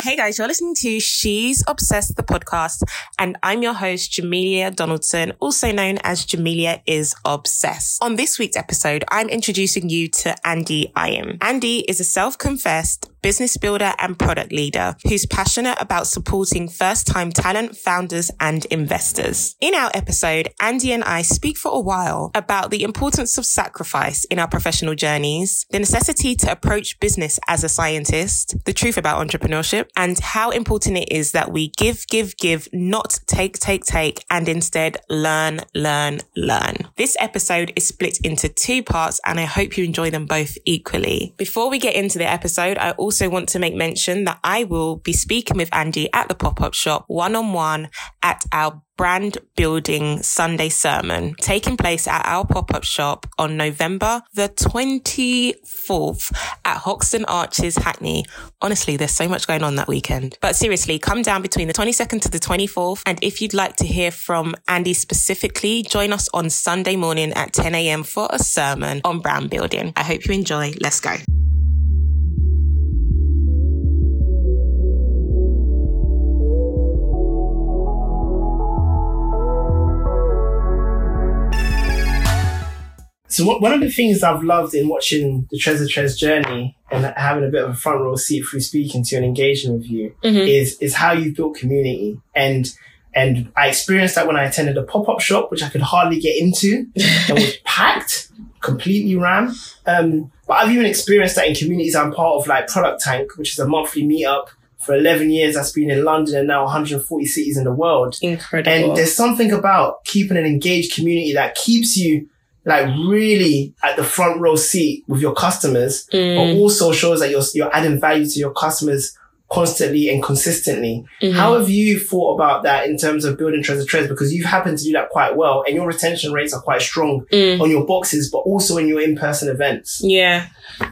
Hey guys, you're listening to She's Obsessed, the podcast, and I'm your host, Jamelia Donaldson, also known as Jamelia is Obsessed. On this week's episode, I'm introducing you to Andy Ayim. Andy is a self-confessed business builder and product leader who's passionate about supporting first-time talent, founders, and investors. In our episode, Andy and I speak for a while about the importance of sacrifice in our professional journeys, the necessity to approach business as a scientist, the truth about entrepreneurship, and how important it is that we give, give, give, not take, take, take, and instead learn, learn, learn. This episode is split into two parts and I hope you enjoy them both equally. Before we get into the episode, I also want to make mention that I will be speaking with Andy at the pop-up shop one on one at our brand building Sunday sermon taking place at our pop-up shop on November the 24th at Hoxton Arches, Hackney. Honestly, there's so much going on that weekend. But seriously, come down between the 22nd to the 24th. And if you'd like to hear from Andy specifically, join us on Sunday morning at 10 a.m. for a sermon on brand building. I hope you enjoy. Let's go. So one of the things I've loved in watching the Treasure Tress journey and having a bit of a front row seat through speaking to and engaging with you Mm-hmm. is is how you've built community and and I experienced that when I attended a pop up shop which I could hardly get into and was packed, completely ran. Um, but I've even experienced that in communities I'm part of, like Product Tank, which is a monthly meetup for 11 years. That's been in London and now 140 cities in the world. Incredible. And there's something about keeping an engaged community that keeps you like really at the front row seat with your customers, Mm. but also shows that you're, you're adding value to your customers constantly and consistently. Mhm. How have you thought about that in terms of building Treasure Tress? Because you've happened to do that quite well and your retention rates are quite strong Mm. on your boxes, but also in your in-person events. Yeah.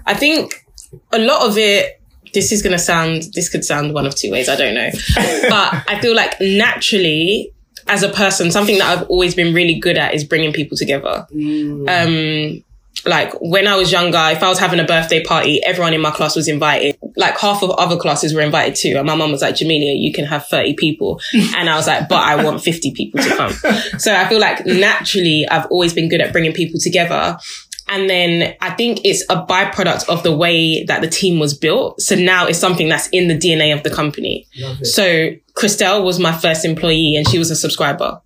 I think a lot of it, this is going to sound, this could sound one of two ways. I don't know. but I feel like naturally, as a person, something that I've always been really good at is bringing people together. Um, like when I was younger, if I was having a birthday party, everyone in my class was invited. Like half of other classes were invited too. And my mum was like, Jamelia, you can have 30 people. And I was like, but I want 50 people to come. So I feel like naturally I've always been good at bringing people together. And then I think it's a byproduct of the way that the team was built. So now it's something that's in the DNA of the company. So Christelle was my first employee and she was a subscriber.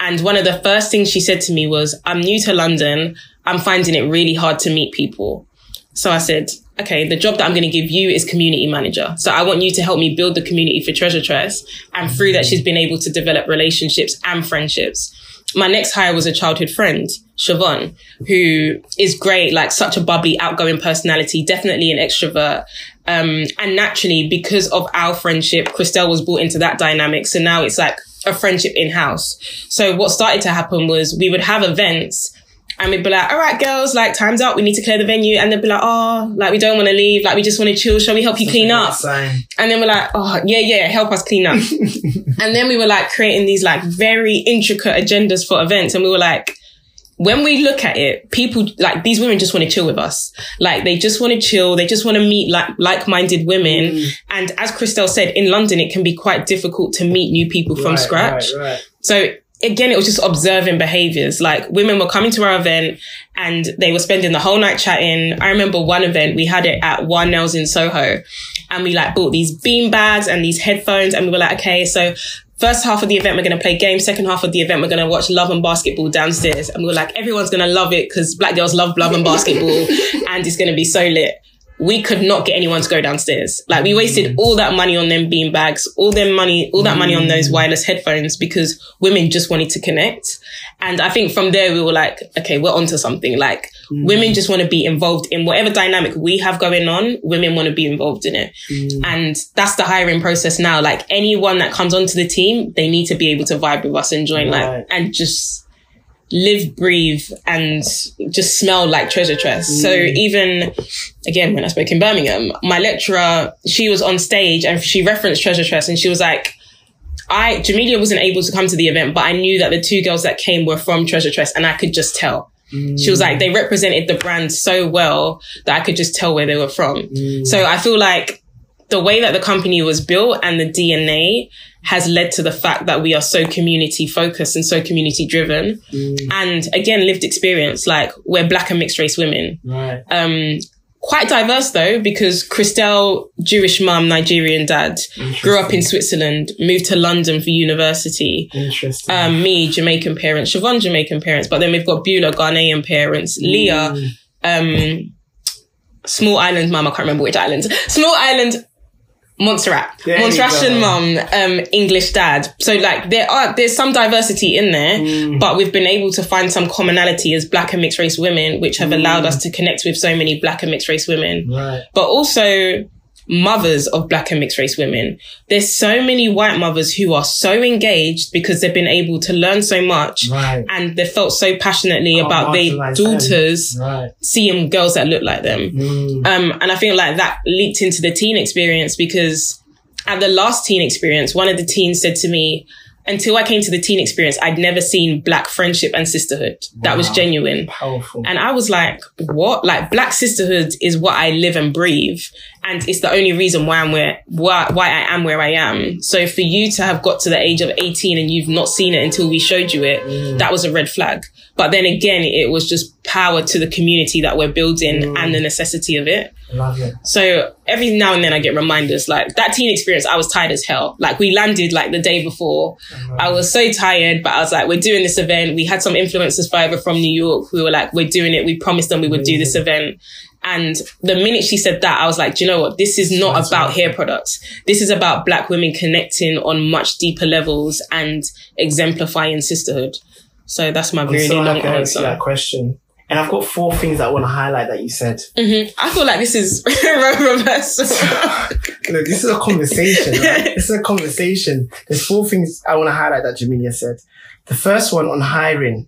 And one of the first things she said to me was, I'm new to London. I'm finding it really hard to meet people. So I said, okay, the job that I'm going to give you is community manager. So I want you to help me build the community for Treasure Tress. And through that, she's been able to develop relationships and friendships. My next hire was a childhood friend, Siobhan, who is great, like such a bubbly, outgoing personality, definitely an extrovert. Um, and naturally, because of our friendship, Christelle was brought into that dynamic. So now it's like a friendship in house. So what started to happen was we would have events and we'd be like, all right, girls, like time's up. We need to clear the venue. And they'd be like, oh, like we don't want to leave. Like we just want to chill. Shall we help you clean up? And then we're like, oh, yeah, yeah, help us clean up. and then we were like creating these like very intricate agendas for events. And we were like, when we look at it, people like these women just want to chill with us. Like they just want to chill. They just want to meet like like-minded women. Mm. And as Christelle said, in London, it can be quite difficult to meet new people from Right, scratch. Right, right. So again, it was just observing behaviors. Like women were coming to our event and they were spending the whole night chatting. I remember one event, we had it at One Nails in Soho and we like bought these bean bags and these headphones and we were like, okay, so first half of the event, we're going to play games. Second half of the event, we're going to watch Love and Basketball downstairs. And we are like, everyone's going to love it because black girls love Love and Basketball and it's going to be so lit. We could not get anyone to go downstairs. Like we wasted mm. all that money on them bean bags, all their money, all that money on mm. those wireless headphones because women just wanted to connect. And I think from there we were like, okay, we're onto something. Like mm. women just want to be involved in whatever dynamic we have going on. Women want to be involved in it. And that's the hiring process now. Like anyone that comes onto the team, they need to be able to vibe with us and join Right. like, and just live, breathe and just smell like treasure tress. So mm. even again, when I spoke in Birmingham, my lecturer, she was on stage and she referenced treasure tress and she was like, I, Jamelia wasn't able to come to the event, but I knew that the two girls that came were from Treasure Tress and I could just tell. Mm. She was like, they represented the brand so well that I could just tell where they were from. Mm. So I feel like the way that the company was built and the DNA has led to the fact that we are so community focused and so community driven. And again, lived experience, like we're black and mixed race women. Right. Um, quite diverse though, because Christelle, Jewish mum, Nigerian dad, grew up in Switzerland, moved to London for university. Interesting. Um, me, Jamaican parents, Siobhan, Jamaican parents, but then we've got Beulah, Ghanaian parents, Leah, um, small island mum, I can't remember which island, small island, Montserrat, There Montserratian mum, um, English dad. So like there are, there's some diversity in there, Mm. but we've been able to find some commonality as black and mixed race women, which have allowed Mm. us to connect with so many black and mixed race women right. but also mothers of black and mixed race women. There's so many white mothers who are so engaged because they've been able to learn so much Right. and they felt so passionately Can't about their daughters Right. seeing girls that look like them. Mm. Um, and I feel like that leaked into the teen experience because at the last teen experience, one of the teens said to me, until I came to the teen experience, I'd never seen black friendship and sisterhood. That was genuine. Powerful. And I was like, what? Like black sisterhood is what I live and breathe. And it's the only reason why I'm where, why, why I am where I am. So for you to have got to the age of 18 and you've not seen it until we showed you it, mm. that was a red flag. But then again, it was just power to the community that we're building mm. and the necessity of it. Love it. So every now and then I get reminders like that teen experience, I was tired as hell. Like we landed like the day before. Mm-hmm. I was so tired, but I was like, we're doing this event. We had some influencers fly over from New York who were like, we're doing it. We promised them we would do this event. And the minute she said that, I was like, do you know what? This is not That's about right. hair products. This is about black women connecting on much deeper levels and exemplifying sisterhood. So that's my really long happy I answered answer. that question. And I've got four things I want to highlight that you said. Mhm. I feel like this is reverse. Look, this is a conversation. right? This is a conversation. There's four things I want to highlight that Jamelia said. The first one on hiring.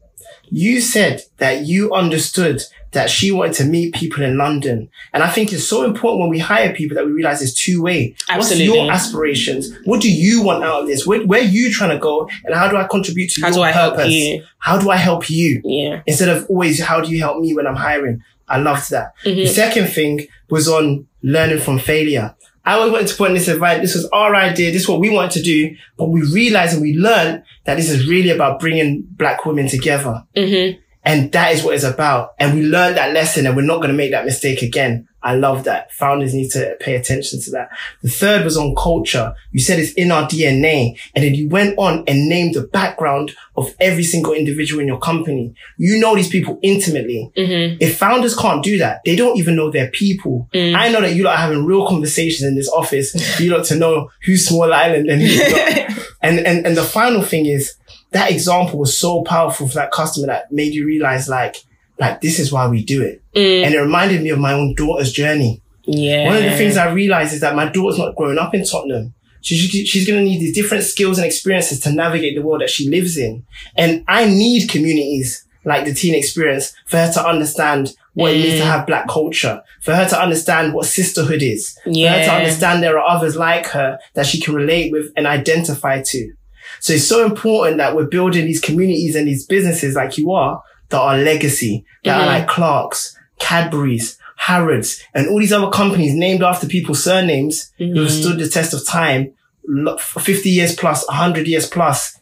You said that you understood that she wanted to meet people in London. And I think it's so important when we hire people that we realize it's two way. Absolutely. What's your aspirations? What do you want out of this? Where, where are you trying to go? And how do I contribute to How your do I help purpose? you? How do I help you? yeah. instead of always how do you help me when I'm hiring. I loved that. The Mhm. second thing was on learning from failure. I always wanted to put in this event. This was our idea. This is what we wanted to do. But we realized and we learned that this is really about bringing black women together. hmm And that is what it's about. And we learned that lesson and we're not going to make that mistake again. I love that. Founders need to pay attention to that. The third was on culture. You said it's in our DNA. And then you went on and named the background of every single individual in your company. You know these people intimately. hmm If founders can't do that, they don't even know their people. Mm. I know that you lot are having real conversations in this office you lot to know who's small island and who's not. and, and, and the final thing is that example was so powerful for that customer that made you realize like, like this is why we do it. Mm. And it reminded me of my own daughter's journey. Yeah. One of the things I realized is that my daughter's not growing up in Tottenham. She, she- she's going to need these different skills and experiences to navigate the world that she lives in. And I need communities like the teen experience for her to understand what it means to Mm. have black culture, for her to understand what sisterhood is, for her to understand there are others like her that she can relate with and identify to. So it's so important that we're building these communities and these businesses like you are that are legacy, that Mhm. are like Clark's, Cadbury's, Harrods, and all these other companies named after people's surnames who have Mhm. stood the test of time lo- for 50 years plus, 100 years plus,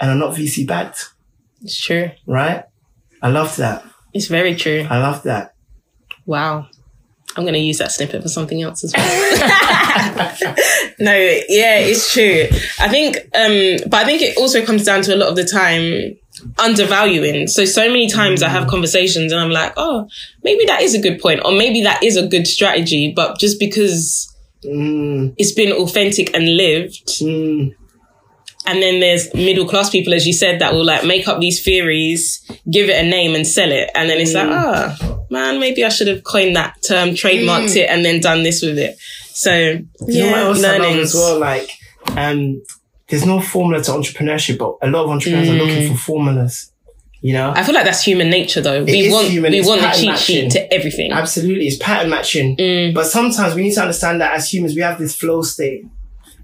and are not VC backed, It's true. right? I love that. It's very true. I love that. Wow. I'm going to use that snippet for something else as well. no, yeah, it's true. I think, um, but I think it also comes down to a lot of the time undervaluing. So, so many times I have conversations and I'm like, oh, maybe that is a good point, or maybe that is a good strategy, but just because Mm, it's been authentic and lived, mm, and then there's middle class people, as you said, that will like make up these theories, give it a name and sell it. And then it's like, ah, man, maybe I should have coined that term, trademarked it, and then done this with it. So, You know yeah, learnings. as well? Like, um, there's no formula to entrepreneurship, but a lot of entrepreneurs are looking for formulas. You know, I feel like that's human nature though. we is want, human, we it's want the cheat matching. sheet to everything. absolutely, it's pattern matching. Mm. But sometimes we need to understand that as humans, we have this flow state.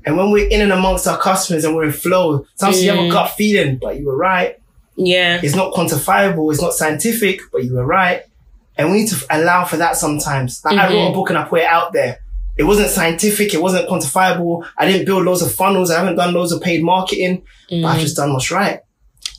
And when we're in and amongst our customers and we're in flow, sometimes you have a Mm. gut feeling, but you were right. Yeah. It's not quantifiable. It's not scientific, but you were right. And we need to allow for that sometimes. Like I wrote a Mhm. book and I put it out there. it wasn't scientific. It wasn't quantifiable. I didn't build loads of funnels. I haven't done loads of paid marketing, but I've just done what's right.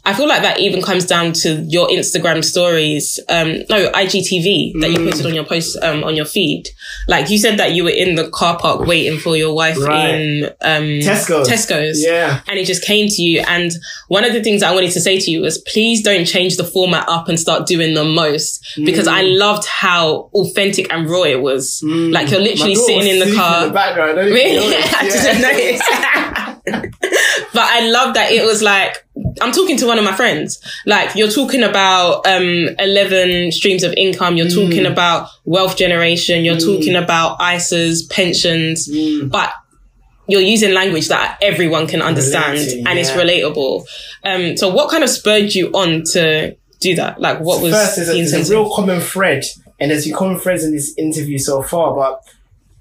I feel like that even comes down to your Instagram stories. Um, no, IGTV that you posted on your post, um, on your feed. Like you said that you were in the car park waiting for your wife Right. in, um, Tesco's. Tesco's. Yeah. And it just came to you. And one of the things I wanted to say to you was please don't change the format up and start doing the most because I Mm. loved how authentic and raw it was. Like you're literally sitting in the car. In the background. I Really? I didn't notice. but I love that it was like, I'm talking to one of my friends. Like, you're talking about, um, 11 streams of income. You're Mm. talking about wealth generation. You're talking about ISAs, pensions, Mm. but you're using language that everyone can understand Relating, and it's relatable. Um, so what kind of spurred you on to do that? Like, what was First, there's a, a real common thread, and there's few common threads in this interview so far, but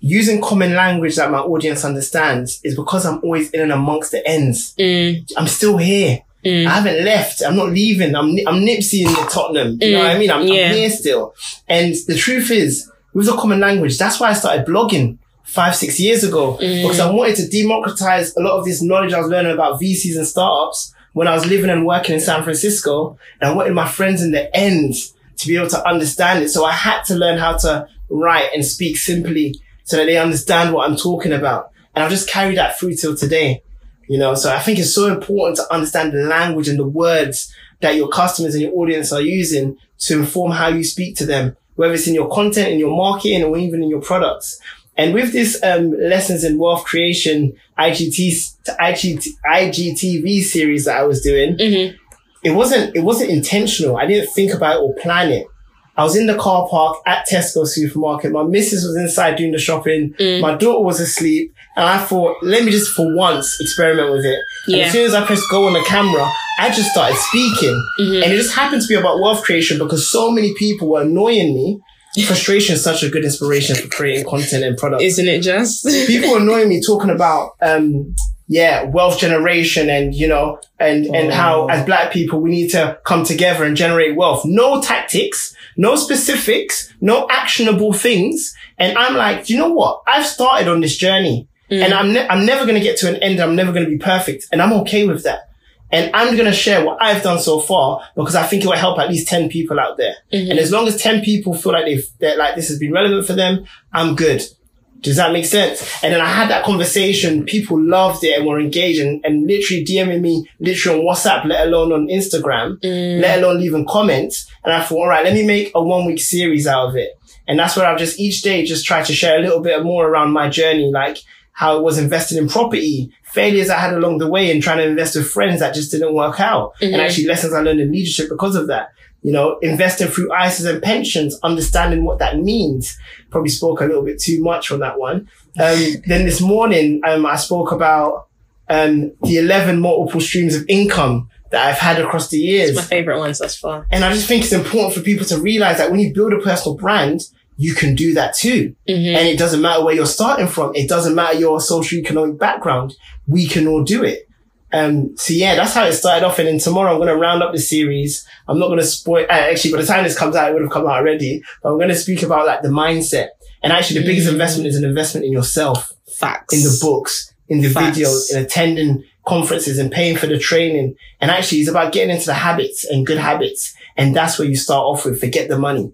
using common language that my audience understands is because I'm always in and amongst the ends. Mm, I'm still here. Mm. I haven't left. I'm not leaving. I'm I'm Nipsey in the Tottenham. You know what I mm. mean? I'm, yeah. I'm here still. And the truth is, with the common language, that's why I started blogging five, six years ago. Mm. Because I wanted to democratize a lot of this knowledge I was learning about VCs and startups when I was living and working in San Francisco. And I wanted my friends in the ends to be able to understand it. So I had to learn how to write and speak simply so that they understand what I'm talking about. And I've just carried that through till today. You know, so I think it's so important to understand the language and the words that your customers and your audience are using to inform how you speak to them, whether it's in your content, in your marketing, or even in your products. And with this um, lessons in wealth creation IGT, IGT, IGTV series that I was doing, Mhm. it wasn't it wasn't intentional. I didn't think about it or plan it. I was in the car park at Tesco supermarket. My missus was inside doing the shopping. My daughter was asleep. And I thought, let me just for once experiment with it. And as soon as I pressed go on the camera, I just started speaking. And it just happened to be about wealth creation because so many people were annoying me. Frustration is such a good inspiration for creating content and products Isn't it just? people annoying me talking about um yeah wealth generation and you know and and how oh. as black people we need to come together and generate wealth. No tactics no specifics no actionable things. And i'm like you know what? I've started on this journey mm. and i'm ne- i'm never going to get to an end. I'm never going to be perfect. And i'm okay with that. And I'm going to share what I've done so far because I think it will help at least 10 people out there. Mm-hmm. And as long as 10 people feel like they've, that like this has been relevant for them, I'm good. Does that make sense? And then I had that conversation. People loved it and were engaged and, and literally DMing me literally on WhatsApp, let alone on Instagram, mm. let alone leaving comments. And I thought, all right, let me make a one week series out of it. And that's where I've just each day just tried to share a little bit more around my journey, like how I was invested in property, failures I had along the way and trying to invest with friends that just didn't work out. And actually lessons I learned in leadership because of that. You know, investing through ISAs and pensions, understanding what that means. Probably spoke a little bit too much on that one. Um, then this morning, um, I spoke about, um, the 11 multiple streams of income that I've had across the years. My favorite ones thus far. And I just think it's important for people to realize that when you build a personal brand, you can do that too. And it doesn't matter where you're starting from. It doesn't matter your social economic background. We can all do it. Um, so yeah, that's how it started off. And then tomorrow I'm going to round up the series. I'm not going to spoil, uh, actually, by the time this comes out, it would have come out already, but I'm going to speak about like the mindset. And actually the biggest investment is an investment in yourself Facts. in the books, in the Facts. videos, in attending conferences and paying for the training. And actually it's about getting into the habits and good habits. And that's where you start off with. Forget the money.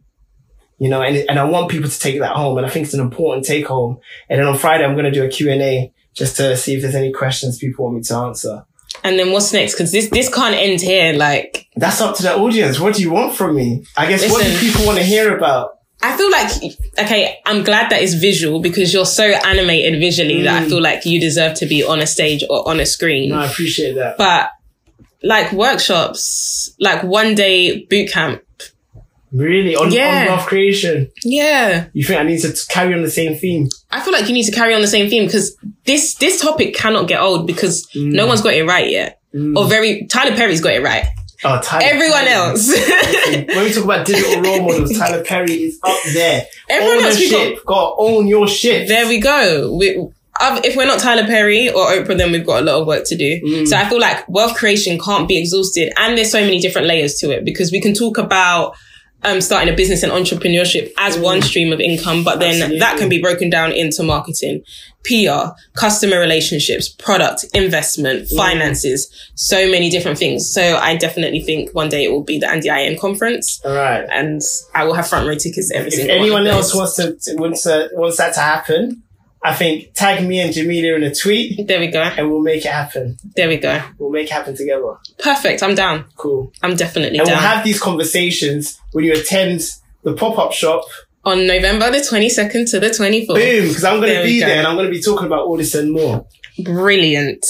You know, and, and I want people to take that home. And I think it's an important take home. And then on Friday, I'm going to do a Q&A just to see if there's any questions people want me to answer. And then what's next? Because this this can't end here. Like That's up to the audience. What do you want from me? I guess what do people want to hear about? I feel like okay, I'm glad that it's visual because you're so animated visually that I mm. feel like you deserve to be on a stage or on a screen. No, I appreciate that. But like workshops, like one day boot camp. Really? On, Yeah. on wealth creation? Yeah. You think I need to carry on the same theme? I feel like you need to carry on the same theme because this this topic cannot get old because mm. no one's got it right yet. Mm. Or very Tyler Perry's got it right. Oh, Tyler Everyone Perry. else. when we talk about digital role models, Tyler Perry is up there. Everyone own else we got- shit. Got own your shit. There we go. We, if we're not Tyler Perry or Oprah, then we've got a lot of work to do. Mm. So I feel like wealth creation can't be exhausted, and there's so many different layers to it because we can talk about um, starting a business and entrepreneurship as one stream of income, but then Absolutely. that can be broken down into marketing, PR, customer relationships, product, investment, finances, so many different things. So I definitely think one day it will be the Andy Ayim conference All right. and I will have front row tickets every If anyone else wants to, to- wants to, wants that to happen, I think tag me and Jamelia in a tweet There we go. and we'll make it happen. There we go. We'll make it happen together. Perfect. I'm down. Cool. I'm definitely And down. we'll have these conversations when you attend the pop-up shop. On November the 22nd to the 24th. Boom. Because I'm going to be go. there and I'm going to be talking about all this and more. Brilliant.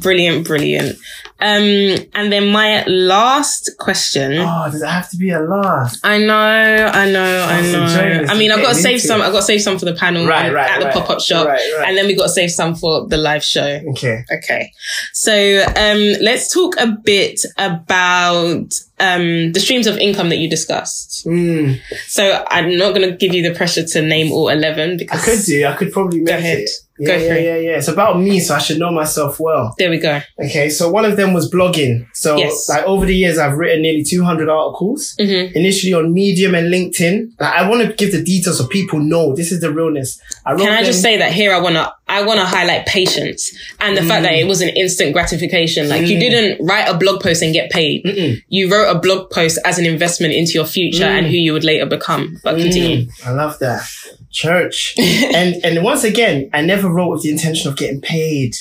Brilliant, brilliant. Um, and then my last question. Oh, does it have to be a last? I know, I know, I know. I mean, I've got to save some. it. I've got to save some for the panel Right, right, at the right. pop up shop, Right, right. and then we got to save some for the live show. Okay. Okay, so um, let's talk a bit about um, the streams of income that you discussed. Mm, So I'm not going to give you the pressure to name all eleven because I could do. I could probably make ahead. it. Go Yeah, for yeah, it. yeah, yeah. It's about me, so I should know myself well. there we go. Okay, so one of them was blogging. So, Yes. like over the years, I've written nearly 200 articles. hmm Initially on Medium and LinkedIn. Like, I want to give the details so people know this is the realness. I Can I them- just say that here I wanna I wanna highlight patience and the fact that it was an instant gratification. Like you Mm. didn't write a blog post and get paid. Mm-mm. You wrote a blog post as an investment into your future and who you would later become. But continue. Mm, I love that. Church. and and once again, I never wrote with the intention of getting paid.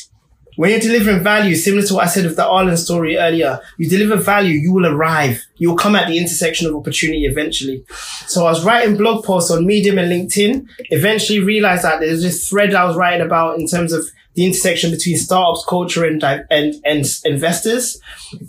When you're delivering value, similar to what I said of the Arlan story earlier, you deliver value, you will arrive. You'll come at the intersection of opportunity eventually. So I was writing blog posts on Medium and LinkedIn, eventually realized that there's this thread I was writing about in terms of the intersection between startups, culture, and, and, and investors.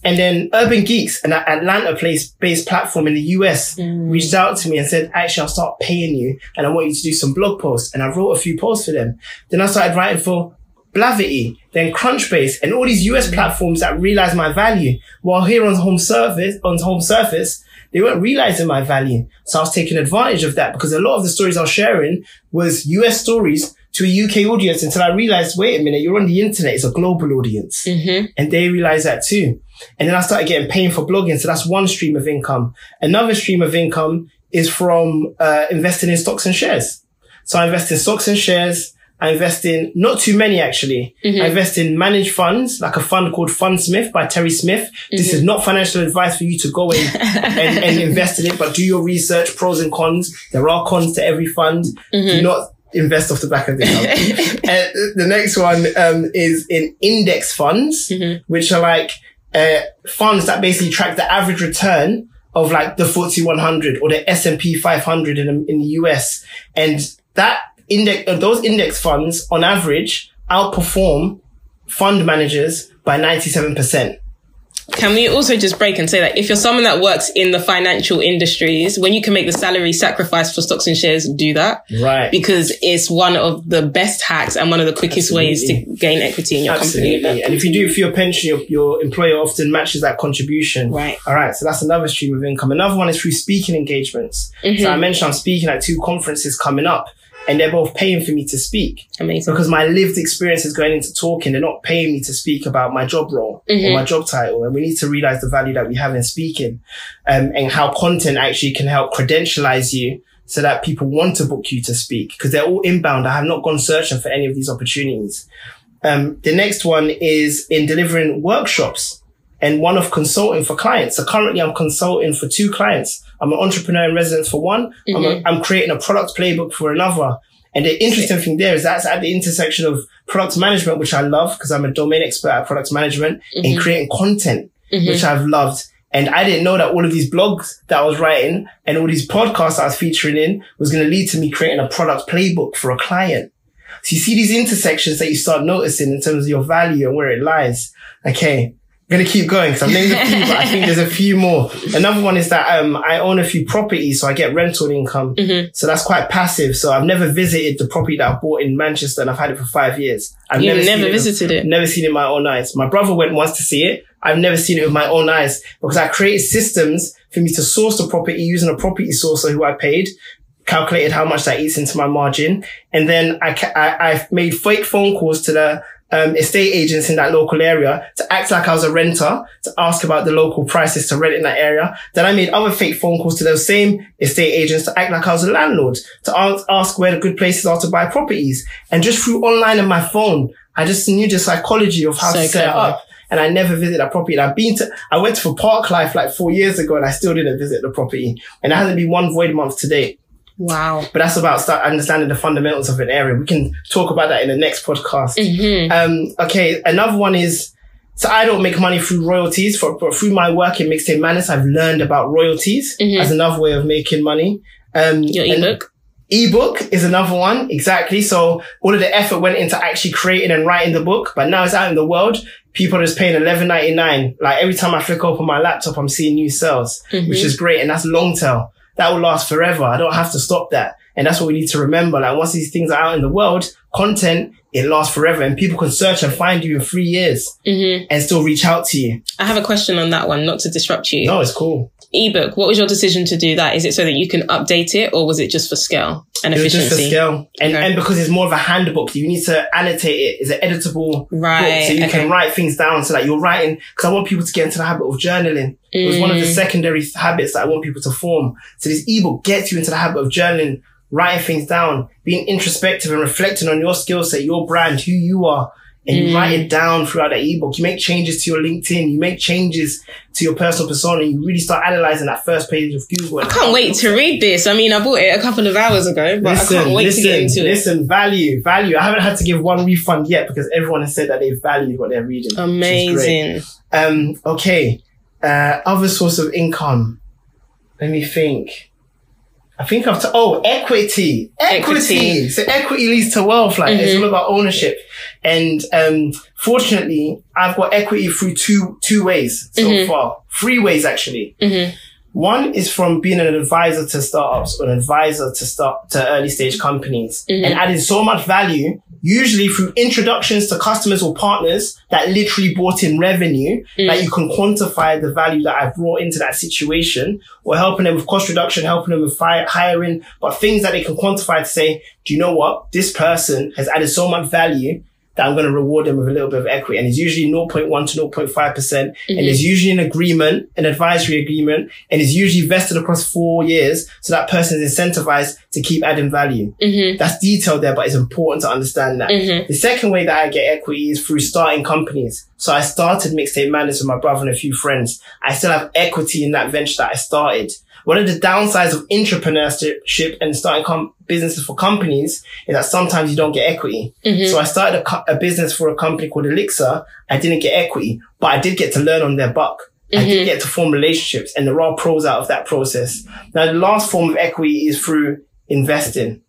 And then Urban Geekz, an Atlanta place based platform in the US, mm. reached out to me and said, actually, I'll start paying you and I want you to do some blog posts. And I wrote a few posts for them. Then I started writing for Blavity, then Crunchbase, and all these US platforms that realize my value. While here on home surface, on home surface, they weren't realizing my value. So I was taking advantage of that because a lot of the stories I was sharing was US stories to a UK audience until I realized, wait a minute, you're on the internet. It's a global audience. hmm And they realized that too. And then I started getting paid for blogging. So that's one stream of income. Another stream of income is from uh, investing in stocks and shares. So I invest in stocks and shares. I invest in not too many actually. I invest in managed funds, like a fund called Fundsmith by Terry Smith. This is not financial advice for you to go in and, and invest in it, but do your research, pros and cons. There are cons to every fund. Do not invest off the back of the uh, the next one um, is in index funds, which are like uh, funds that basically track the average return of like the FTSE 100 or the S&P 500 in, in the US. And that index, uh, those index funds on average outperform fund managers by 97%. Can we also just break and say that if you're someone that works in the financial industries, when you can make the salary sacrifice for stocks and shares, do that. Right. Because it's one of the best hacks and one of the quickest ways to gain equity in your Absolutely. company. And if you do it for your pension, your, your employer often matches that contribution. Right. All right. So that's another stream of income. Another one is through speaking engagements. So I mentioned I'm speaking at two conferences coming up and they're both paying for me to speak Amazing. because my lived experience is going into talking. They're not paying me to speak about my job role or my job title. And we need to realize the value that we have in speaking um, and how content actually can help credentialize you so that people want to book you to speak because they're all inbound. I have not gone searching for any of these opportunities. Um, the next one is in delivering workshops and one of consulting for clients. So currently I'm consulting for two clients. I'm an entrepreneur in residence for one. I'm, a, mm-hmm. I'm creating a product playbook for another. And the interesting thing there is that's at the intersection of product management, which I love because I'm a domain expert at product management and mm-hmm. creating content, mm-hmm. which I've loved. And I didn't know that all of these blogs that I was writing and all these podcasts I was featuring in was going to lead to me creating a product playbook for a client. So you see these intersections that you start noticing in terms of your value and where it lies. Okay. I'm to keep going because I've named a few, but I think there's a few more. Another one is that, um, I own a few properties, so I get rental income. So that's quite passive. So I've never visited the property that I bought in Manchester and I've had it for five years. I've You've seen never visited it. Never seen it with my own eyes. My brother went once to see it. I've never seen it with my own eyes because I created systems for me to source the property using a property sourcer who I paid, calculated how much that eats into my margin. And then I, ca- I, I've made fake phone calls to the, um, estate agents in that local area to act like I was a renter, to ask about the local prices to rent in that area. Then I made other fake phone calls to those same estate agents to act like I was a landlord, to ask, ask where the good places are to buy properties. And just through online and my phone, I just knew the psychology of how So to set it clever. up. And I never visited that property. And I've been to, I went for Park Life like four years ago and I still didn't visit the property. And there hasn't been one void month to date. Wow. But that's about start understanding the fundamentals of an area. We can talk about that in the next podcast. Mm-hmm. Um, okay, another one is so I don't make money through royalties, for, but through my work in mixtape madness, I've learned about royalties Mhm. as another way of making money. Um, Your ebook. ebook is another one, exactly. So all of the effort went into actually creating and writing the book, but now it's out in the world. People are just paying eleven ninety nine. Like every time I flick open my laptop, I'm seeing new sales, Mm-hmm. which is great, and that's long tail. That will last forever. I don't have to stop that, and that's what we need to remember. Like once these things are out in the world, content it lasts forever, and people can search and find you in three years Mm-hmm. and still reach out to you. I have a question on that one, not to disrupt you. No, it's cool. Ebook. What was your decision to do that? Is it so that you can update it, or was it just for scale and It was just for efficiency? scale, and Okay. and because it's more of a handbook, you need to annotate it. It's an editable Right, book, so you okay. can write things down. So that you're writing, because I want people to get into the habit of journaling. It was one of the Mm. secondary habits that I want people to form. So this ebook gets you into the habit of journaling, writing things down, being introspective and reflecting on your skill set, your brand, who you are. And you Mm. write it down throughout the ebook. You make changes to your LinkedIn. You make changes to your personal persona. And you really start analyzing that first page of Google. I can't wait to read this. I mean, I bought it a couple of hours ago, but I can't wait listen, to get into it. listen, value, value. I haven't had to give one refund yet because everyone has said that they valued what they're reading. which is great. Amazing. Um, okay. Uh, other source of income. Let me think. I think I've, t- oh, equity. Equity. Equity. So equity leads to wealth. Like it's Mhm. all about ownership. And, um, fortunately, I've got equity through two, two ways so Mhm. far. Three ways actually. hmm One is from being an advisor to startups or an advisor to start to early stage companies Mhm. and adding so much value, usually through introductions to customers or partners that literally brought in revenue Mm. that you can quantify the value that I've brought into that situation or helping them with cost reduction, helping them with fi- hiring, but things that they can quantify to say, do you know what? This person has added so much value that I'm going to reward them with a little bit of equity. And it's usually 0.1 to 0.5%. percent And it's usually an agreement, an advisory agreement, and it's usually vested across four years. So that person is incentivized to keep adding value. hmm That's detailed there, but it's important to understand that. hmm The second way that I get equity is through starting companies. So I started Mixtape Madness with my brother and a few friends. I still have equity in that venture that I started. One of the downsides of entrepreneurship and starting com- businesses for companies is that sometimes you don't get equity. hmm So I started a, co- a business for a company called Elixir. I didn't get equity, but I did get to learn on their buck. I Mhm. did get to form relationships and there are pros out of that process. Now, the last form of equity is through investing.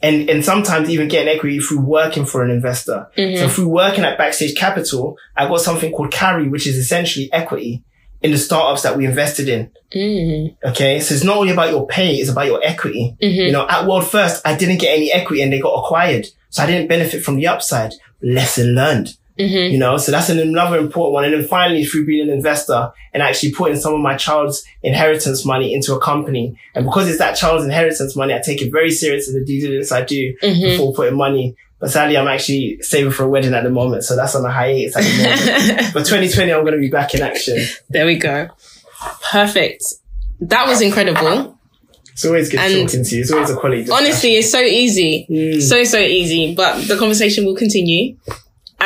And, and sometimes even getting equity through working for an investor. Mm-hmm. So through working at Backstage Capital, I got something called carry, which is essentially equity in the startups that we invested in. mm Okay. So it's not only about your pay, it's about your equity. hmm You know, at World First, I didn't get any equity and they got acquired. So I didn't benefit from the upside. Lesson learned. hmm You know, so that's an, another important one. And then finally, through being an investor and actually putting some of my child's inheritance money into a company. And because it's that child's inheritance money, I take it very serious in the due diligence I do hmm before putting money. But sadly, I'm actually saving for a wedding at the moment. So that's on a hiatus at the moment. but 2020, I'm going to be back in action. there we go. Perfect. That was incredible. It's always good And talking to you. It's always a quality. discussion. Honestly, it's so easy. Mm, So, so easy. But the conversation will continue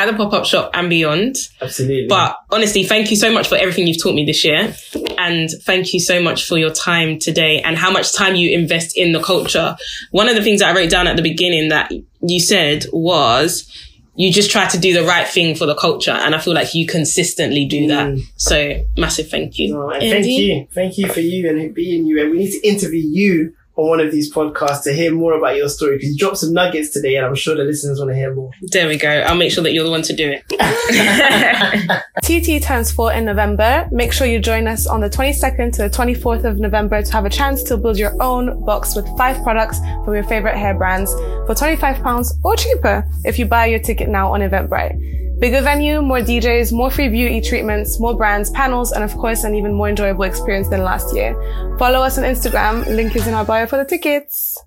at the pop up shop and beyond. absolutely. But honestly, thank you so much for everything you've taught me this year. And thank you so much for your time today and how much time you invest in the culture. One of the things that I wrote down at the beginning that you said was you just try to do the right thing for the culture. And I feel like you consistently do that. Mm. So massive thank you. No, thank you. Thank you for you and being you. And we need to interview you on one of these podcasts to hear more about your story because you dropped some nuggets today and I'm sure the listeners want to hear more. There we go. I'll make sure that you're the one to do it. TT turns four in November. Make sure you join us on the 22nd to the 24th of November to have a chance to build your own box with five products from your favorite hair brands for £25 or cheaper if you buy your ticket now on Eventbrite. Bigger venue, more DJs, more free beauty treatments, more brands, panels, and of course, an even more enjoyable experience than last year. Follow us on Instagram. Link is in our bio for the tickets.